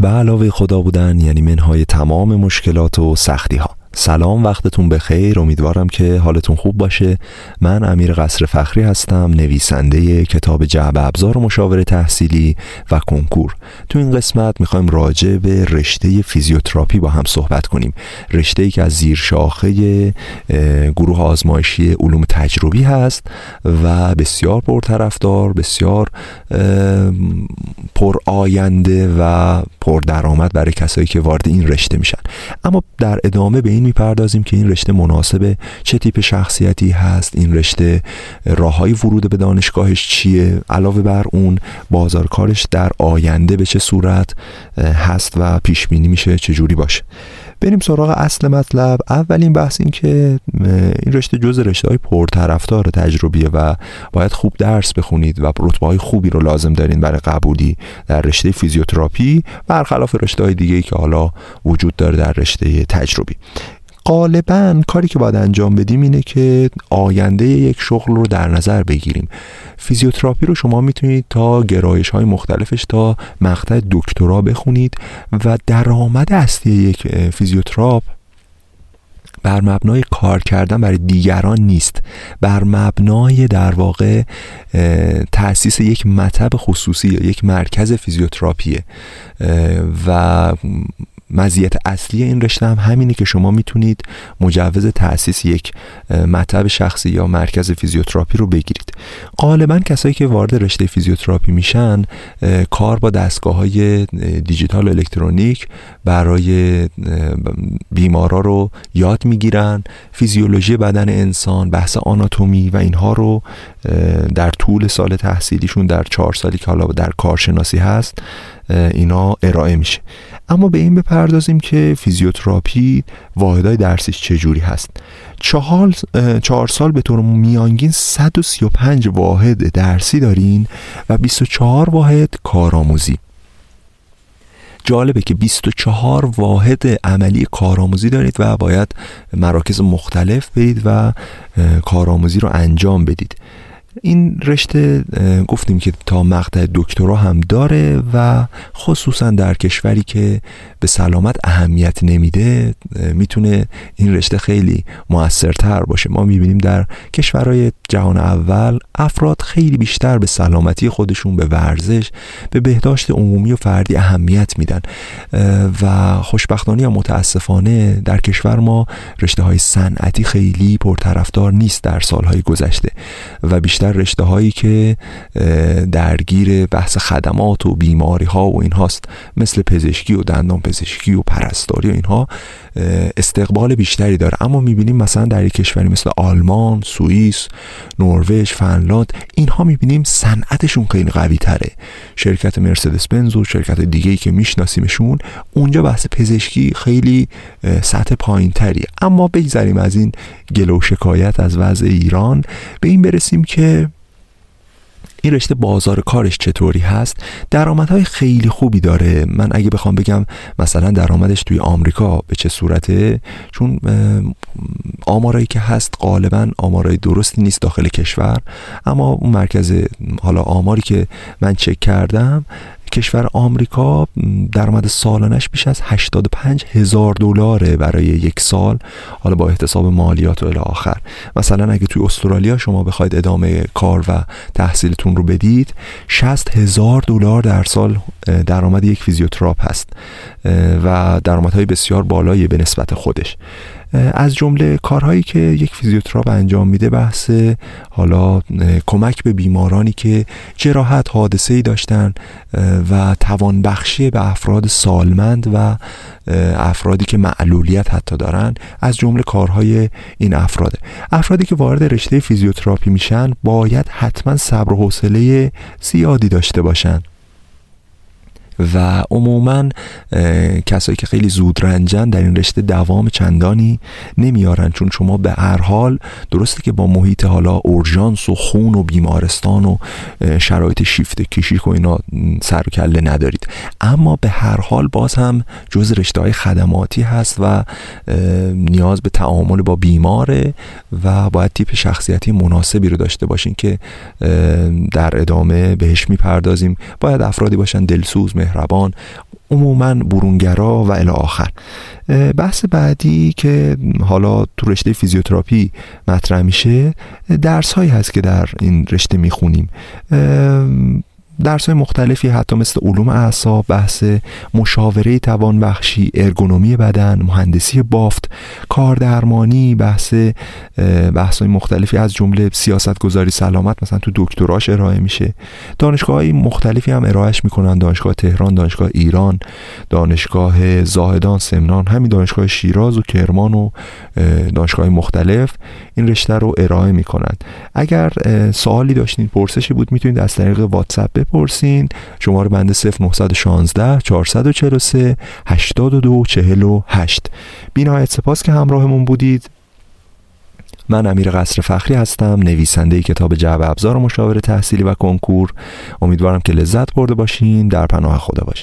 به علاوه خدا بودن یعنی منهای تمام مشکلات و سختی ها سلام وقتتون بخیر. امیدوارم که حالتون خوب باشه. من امیر قصر فخری هستم نویسنده کتاب جعب ابزار و مشاور تحصیلی و کنکور. تو این قسمت می‌خوایم راجع به رشته فیزیوتراپی با هم صحبت کنیم. رشته ای که از زیر شاخه گروه آزمایشی علوم تجربی هست و بسیار پرطرفدار بسیار پر آینده و پر درآمد برای کسایی که وارد این رشته میشن. اما در ادامه به این می‌پردازیم که این رشته مناسب چه تیپ شخصیتی هست این رشته راه های ورود به دانشگاهش چیه علاوه بر اون بازار کارش در آینده به چه صورت هست و پیش بینی میشه چه جوری باشه. بریم سراغ اصل مطلب. اولین بحث این که این رشته جز رشته های پرطرفدار تجربیه و باید خوب درس بخونید و رتبه های خوبی رو لازم دارین برای قبولی در رشته فیزیوتراپی برخلاف رشته های دیگه ای که حالا وجود داره در رشته تجربی. غالبا کاری که باید انجام بدیم اینه که آینده یک شغل رو در نظر بگیریم. فیزیوتراپی رو شما می‌تونید تا گرایش های مختلفش تا مقطع دکترا بخونید و درآمد اصلی یک فیزیوتراپ بر مبنای کار کردن برای دیگران نیست. بر مبنای در واقع تاسیس یک مطب خصوصی یا یک مرکز فیزیوتراپیه. و مزیت اصلی این رشته هم همینه که شما می‌تونید مجوز تأسیس یک مطب شخصی یا مرکز فیزیوتراپی رو بگیرید. غالبا کسایی که وارد رشته فیزیوتراپی میشن کار با دستگاه های دیجیتال و الکترونیک برای بیمارا رو یاد می‌گیرن. فیزیولوژی بدن انسان بحث آناتومی و اینها رو در طول سال تحصیلیشون در چهار سالی که حالا در کارشناسی هست اینا ارائه میشه. اما به این بپردازیم که فیزیوتراپی واحدهای درسیش چجوری هست. چهار, چهار سال به طور میانگین 135 واحد درسی دارین و 24 واحد کارآموزی. جالبه که 24 واحد عملی کارآموزی دارید و باید مراکز مختلف برید و کارآموزی رو انجام بدید. این رشته گفتیم که تا مقطع دکترا هم داره و خصوصا در کشوری که به سلامت اهمیت نمیده می‌تونه این رشته خیلی موثرتر باشه. ما می‌بینیم در کشورهای جهان اول افراد خیلی بیشتر به سلامتی خودشون به ورزش به بهداشت عمومی و فردی اهمیت میدن. و خوشبختانه یا متاسفانه در کشور ما رشته های صنعتی خیلی پرطرفدار نیست در سالهای گذشته. و بیشتر رشته هایی که درگیر بحث خدمات و بیماری ها و این هاست مثل پزشکی و دندان پزشکی و پرستاری و اینها استقبال بیشتری داره. اما می‌بینیم مثلا در یک کشوری مثل آلمان، سوئیس، نروژ، فنلاند اینها می‌بینیم صنعتشون خیلی قوی تره شرکت مرسدس بنز و شرکت دیگه ای که میشناسیمشون اونجا بحث پزشکی خیلی سطح پایین تری اما بگذریم از این گلو شکایت از وضع ایران. به این برسیم که این رشته بازار کارش چطوری هست؟ درآمدهای خیلی خوبی داره. من اگه بخوام بگم مثلا درآمدش توی آمریکا به چه صورته؟ چون آمارایی که هست غالبا آمارای درستی نیست داخل کشور. اما اون مرکز حالا آماری که من چک کردم کشور آمریکا درآمد سالانش بیش از 85 هزار دلاره برای یک سال حالا با احتساب مالیات و الی آخر. مثلا اگه توی استرالیا شما بخواید ادامه کار و تحصیلتون رو بدید 60 هزار دلار در سال درآمد یک فیزیوتراپ هست و درآمدهای بسیار بالایی به نسبت خودش. از جمله کارهایی که یک فیزیوتراپ انجام میده بحث حالا کمک به بیمارانی که جراحت حادثه ای داشتن و توانبخشی به افراد سالمند و افرادی که معلولیت حتی دارن از جمله کارهای این افراده. افرادی که وارد رشته فیزیوتراپی میشن باید حتما صبر و حوصله زیادی داشته باشن. و عموما کسایی که خیلی زود رنجن در این رشته دوام چندانی نمیارن چون شما به هر حال درسته که با محیط حالا اورژانس و خون و بیمارستان و شرایط شیفت کشیک و اینا سر و کله ندارید. اما به هر حال باز هم جز رشته های خدماتی هست و نیاز به تعامل با بیماره و باید تیپ شخصیتی مناسبی رو داشته باشین که در ادامه بهش می‌پردازیم. باید افرادی باشن دلسوز مهربان عموما برونگرا و الی آخر. بحث بعدی که حالا تو رشته فیزیوتراپی مطرح میشه درس هایی هست که در این رشته می‌خونیم. درس های مختلفی حتی مثل علوم اعصاب بحث مشاوره توانبخشی ارگونومی بدن مهندسی بافت کاردرمانی بحث بحث های مختلفی از جمله سیاست گذاری سلامت مثلا تو دکتراش ارائه میشه. دانشگاه های مختلفی هم ارائهش می‌کنن. دانشگاه تهران دانشگاه ایران دانشگاه زاهدان سمنان همین دانشگاه شیراز و کرمان و دانشگاه مختلف این رشته رو ارائه می‌کنن. اگر سوالی داشتین پرسشی بود می‌تونید از طریق واتساپ بپرسین. شماره بنده 0916 443 82 48 بینهایت سپاس که همراهمون بودید. من امیر قصر فخری هستم نویسنده کتاب جعب ابزار مشاور تحصیلی و کنکور. امیدوارم که لذت برده باشین در پناه خدا باشید